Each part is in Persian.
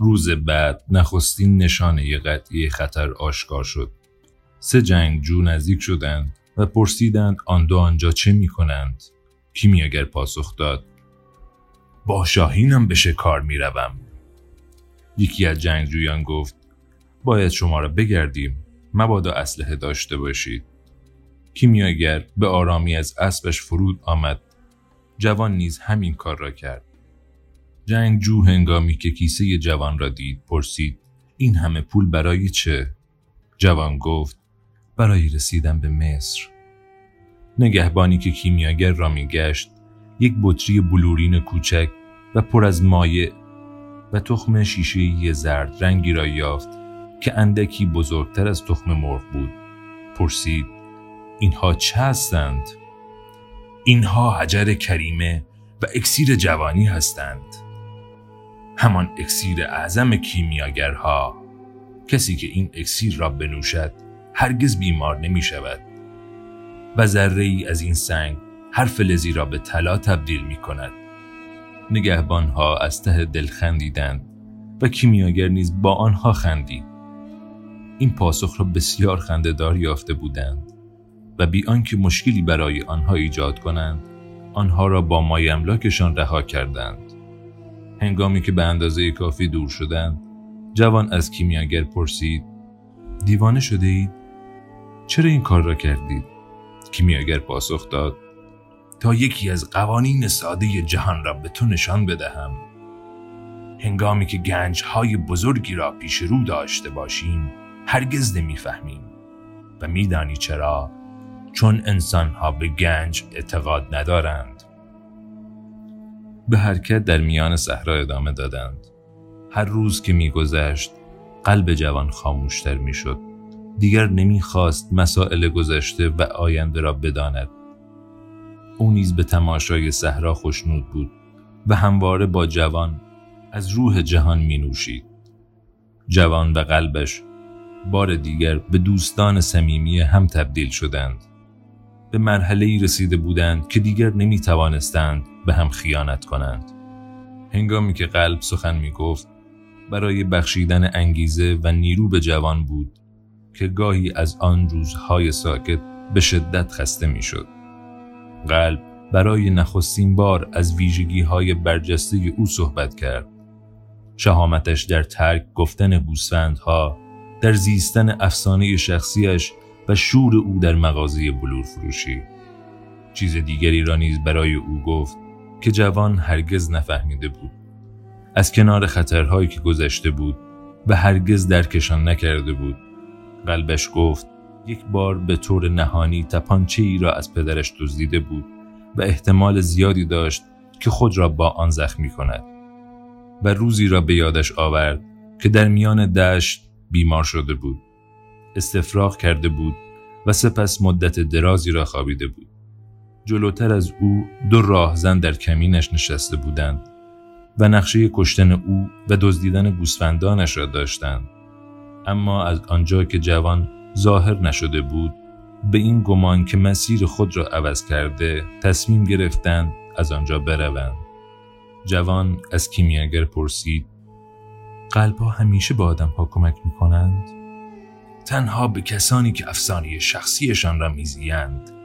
روز بعد نخستین نشانه قطعی خطر آشکار شد. سه جنگجو نزدیک شدند و پرسیدند آن دو آنجا چه می کنند؟ کیمیاگر پاسخ داد با شاهینم به شکار می روم. یکی از جنگجویان گفت باید شما را بگردیم مبادا اسلحه داشته باشید کیمیاگر به آرامی از اسبش فرود آمد جوان نیز همین کار را کرد جنگجو هنگامی که کیسه جوان را دید پرسید این همه پول برای چه؟ جوان گفت برای رسیدن به مصر. نگهبانی که کیمیاگر را میگشت یک بطری بلورین کوچک و پر از مایع و تخم شیشه زرد رنگی را یافت که اندکی بزرگتر از تخم مرغ بود. پرسید اینها چه هستند؟ اینها حجر کریمه و اکسیر جوانی هستند. همان اکسیر اعظم کیمیاگرها. کسی که این اکسیر را بنوشد هرگز بیمار نمی شود. و ذره ای از این سنگ هر فلزی را به طلا تبدیل می کند. نگهبان ها از ته دل خندیدند و کیمیاگر نیز با آنها خندید. این پاسخ را بسیار خندهدار یافته بودند و بی آنکه مشکلی برای آنها ایجاد کنند آنها را با مای املاکشان رها کردند. هنگامی که به اندازه کافی دور شدند جوان از کیمیاگر پرسید دیوانه شده اید؟ چرا این کار را کردید؟ کیمیاگر پاسخ داد تا یکی از قوانین ساده جهان را به تو نشان بدهم هنگامی که گنج های بزرگی را پیش رو داشته باشیم هرگز نمی‌فهمیم و میدانی چرا چون انسان ها به گنج اعتقاد ندارند به حرکت در میان صحرا ادامه دادند هر روز که میگذشت قلب جوان خاموشتر می‌شد دیگر نمی‌خواست مسائل گذشته و آینده را بداند او نیز به تماشای صحرا خوشنود بود و همواره با جوان از روح جهان می نوشید. جوان و قلبش بار دیگر به دوستان صمیمی هم تبدیل شدند. به مرحله ای رسیده بودند که دیگر نمی توانستند به هم خیانت کنند. هنگامی که قلب سخن می گفت برای بخشیدن انگیزه و نیرو به جوان بود که گاهی از آن روزهای ساکت به شدت خسته می شد. قلب برای نخستین بار از ویژگی های برجسته او صحبت کرد. شهامتش در ترک گفتن گوسفندها، در زیستن افسانه شخصیش و شور او در مغازه بلور فروشی. چیز دیگری را نیز برای او گفت که جوان هرگز نفهمیده بود. از کنار خطرهایی که گذشته بود و هرگز درکشان نکرده بود. قلبش گفت یک بار به طور نهانی تپانچه ای را از پدرش دزدیده بود و احتمال زیادی داشت که خود را با آن زخمی کند و روزی را به یادش آورد که در میان دشت بیمار شده بود استفراغ کرده بود و سپس مدت درازی را خوابیده بود جلوتر از او دو راهزن در کمینش نشسته بودند و نقشه کشتن او و دزدیدن گوسفندانش را داشتند. اما از آنجا که جوان ظاهر نشده بود به این گمان که مسیر خود را عوض کرده تصمیم گرفتند از آنجا بروند. جوان از کیمیاگر پرسید قلبها همیشه به آدم ها کمک می کنند؟ تنها به کسانی که افسانه شخصیشان را میزیند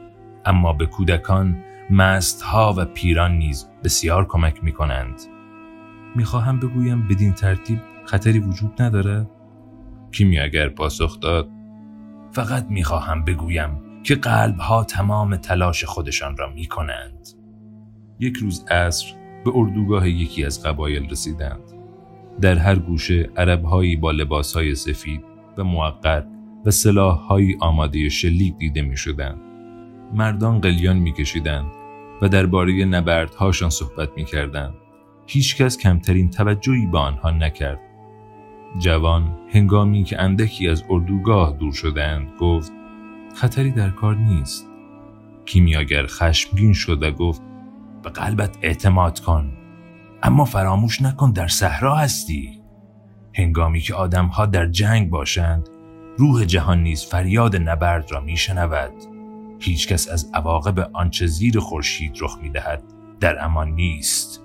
اما به کودکان ها و پیران نیز بسیار کمک می کنند می‌خواهم بگویم بدین ترتیب خطری وجود نداره؟ کیمیاگر پاسخ داد فقط می‌خواهم بگویم که قلبها تمام تلاش خودشان را می کنند. یک روز عصر به اردوگاه یکی از قبایل رسیدند. در هر گوشه عربهایی با لباسهای سفید و موقر و سلاحهایی آماده شلیک دیده می شدند. مردان قلیان می کشیدند و درباره نبردهاشان صحبت می کردند. هیچکس کمترین توجهی به آنها نکرد. جوان هنگامی که اندکی از اردوگاه دور شدند گفت خطری در کار نیست کیمیاگر خشمگین شد و گفت به قلبت اعتماد کن اما فراموش نکن در صحرا هستی هنگامی که آدمها در جنگ باشند روح جهان نیز فریاد نبرد را میشنود هیچکس از عواقب آنچه زیر خورشید رخ می‌دهد در امان نیست.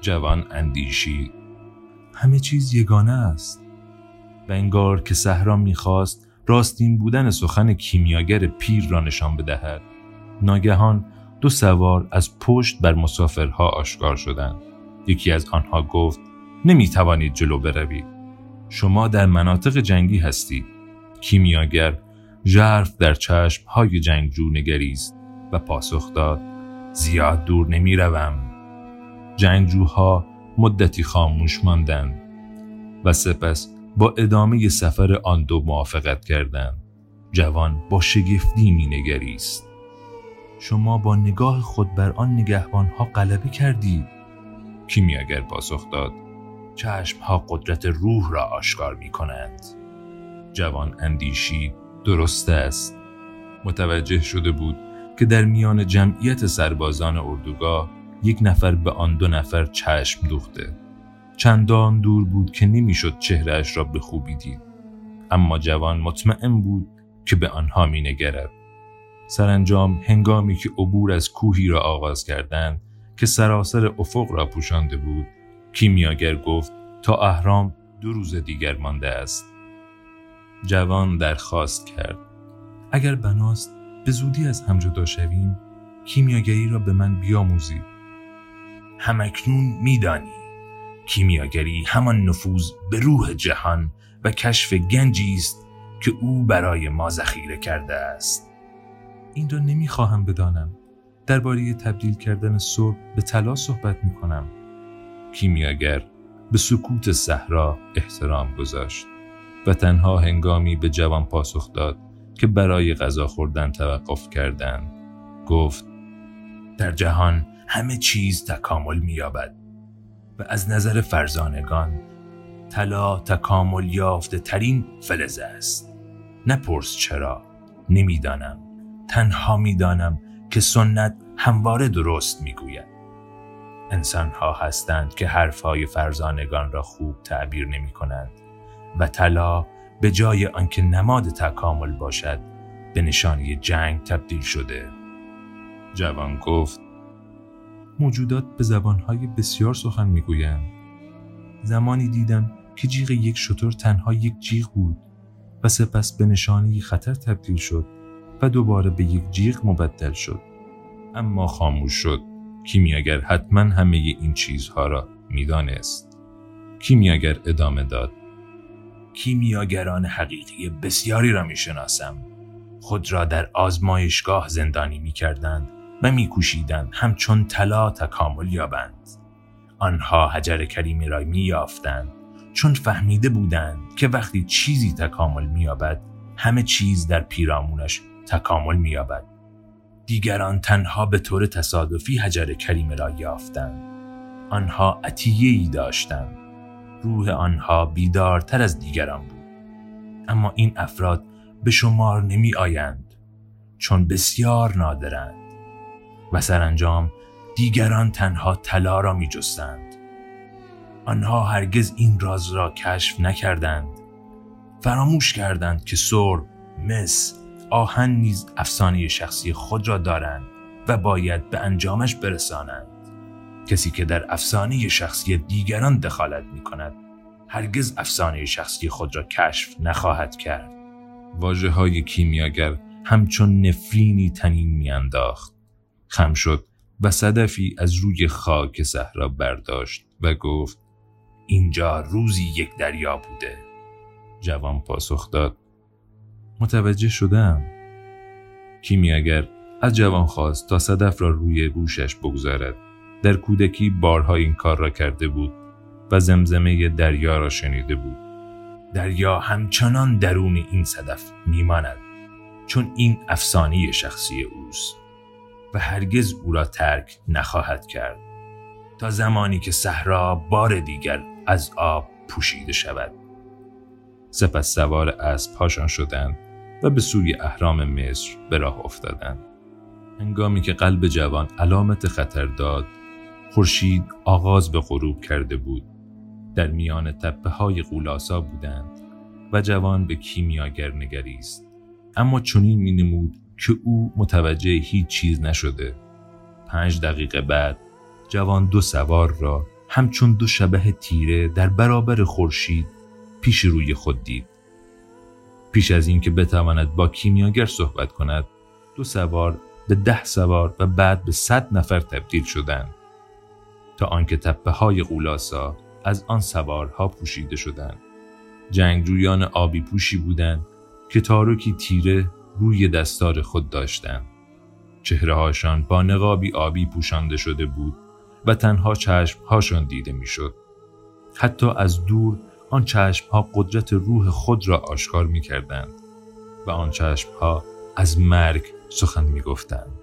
جوان اندیشید همه چیز یگانه است. و انگار که صحرا می‌خواست راستین بودن سخن کیمیاگر پیر را نشان بدهد. ناگهان دو سوار از پشت بر مسافرها آشکار شدند. یکی از آنها گفت نمی توانید جلو بروید. شما در مناطق جنگی هستید. کیمیاگر ژرف در چشم های جنگجو نگریست و پاسخ داد زیاد دور نمی روم. جنگجوها مدتی خاموش ماندند و سپس با ادامه سفر آن دو موافقت کردند. جوان با شگفتی می نگریست. شما با نگاه خود بر آن نگهبان ها غلبه کردید. کیمیاگر پاسخ داد. چشم ها قدرت روح را آشکار می کنند. جوان اندیشی درست است. متوجه شده بود که در میان جمعیت سربازان اردوگاه یک نفر به آن دو نفر چشم دوخته. چندان دور بود که نمی‌شد چهرهش را به خوبی دید. اما جوان مطمئن بود که به آنها می نگرد. سرانجام هنگامی که عبور از کوهی را آغاز کردند که سراسر افق را پوشانده بود کیمیاگر گفت تا اهرام دو روز دیگر مانده است جوان درخواست کرد. اگر بناست به زودی از هم جدا شویم کیمیاگری را به من بیاموزید. همکنون میدانی کیمیاگری همان نفوذ به روح جهان و کشف گنجی است که او برای ما ذخیره کرده است. این را نمی‌خواهم بدانم. درباره تبدیل کردن صبح به طلا صحبت می کنم کیمیاگر به سکوت صحرا احترام گذاشت. و تنها هنگامی به جوان پاسخ داد که برای غذا خوردن توقف کردند. گفت در جهان همه چیز تکامل مییابد و از نظر فرزانگان طلا تکامل یافته ترین فلز است. نپرس چرا؟ نمی‌دانم. تنها می‌دانم که سنت همواره درست می‌گوید. انسانها هستند که حرفهای فرزانگان را خوب تعبیر نمی کنند و طلا به جای آنکه نماد تکامل باشد به نشانی جنگ تبدیل شده. جوان گفت موجودات به زبانهای بسیار سخن می‌گویند. زمانی دیدم که جیغ یک شطور تنها یک جیغ بود و سپس به نشانی خطر تبدیل شد و دوباره به یک جیغ مبدل شد. اما خاموش شد کیمیاگر حتما همه این چیزها را می‌دانست. کیمیاگر ادامه داد کیمیاگران حقیقی بسیاری را می‌شناسم. خود را در آزمایشگاه زندانی می‌کردند و میکوشیدند همچون طلا تکامل یابند. آنها حجر کریمی را مییافتند چون فهمیده بودند که وقتی چیزی تکامل مییابد همه چیز در پیرامونش تکامل مییابد. دیگران تنها به طور تصادفی حجر کریمه را یافتند. آنها عطیه ای داشتند. روح آنها بیدارتر از دیگران بود. اما این افراد به شمار نمی آیند چون بسیار نادرند و سرانجام دیگران تنها طلا را می جستند. آنها هرگز این راز را کشف نکردند. فراموش کردند که سر، مس، آهن نیز افسانه شخصی خود را دارند و باید به انجامش برسانند. کسی که در افسانه شخصی دیگران دخالت می کند هرگز افسانه شخصی خود را کشف نخواهد کرد. واجه های کیمیاگر همچون نفرینی تنین میانداخت. خم شد و صدفی از روی خاک صحرا برداشت و گفت اینجا روزی یک دریا بوده. جوان پاسخ داد متوجه شدم. کیمیاگر از جوان خواست تا صدف را روی گوشش بگذارد. در کودکی بارها این کار را کرده بود و زمزمه دریا را شنیده بود. دریا همچنان درون این صدف میماند چون این افسانه شخصی اوست و هرگز او را ترک نخواهد کرد تا زمانی که صحرا بار دیگر از آب پوشیده شود. سپس سوار اسب پاشان شدند و به سوی اهرام مصر به راه افتادند. هنگامی که قلب جوان علامت خطر داد خورشید آغاز به غروب کرده بود. در میان تپه های غولاسا بودند و جوان به کیمیاگر نگریست اما چنین می نمود که او متوجه هیچ چیز نشده. پنج دقیقه بعد جوان دو سوار را همچون دو شبه تیره در برابر خورشید پیش روی خود دید. پیش از اینکه بتواند با کیمیاگر صحبت کند دو سوار به ده سوار و بعد به صد نفر تبدیل شدند. آنکه تپه های قولاسا از آن سوارها پوشیده شدند جنگجویان آبی پوشی بودند که تارکی تیره روی دستار خود داشتند چهره هاشان با نقابی آبی پوشانده شده بود و تنها چشمهاشان دیده می‌شد. حتی از دور آن چشمها قدرت روح خود را آشکار می کردند و آن چشمها از مرگ سخن می گفتند.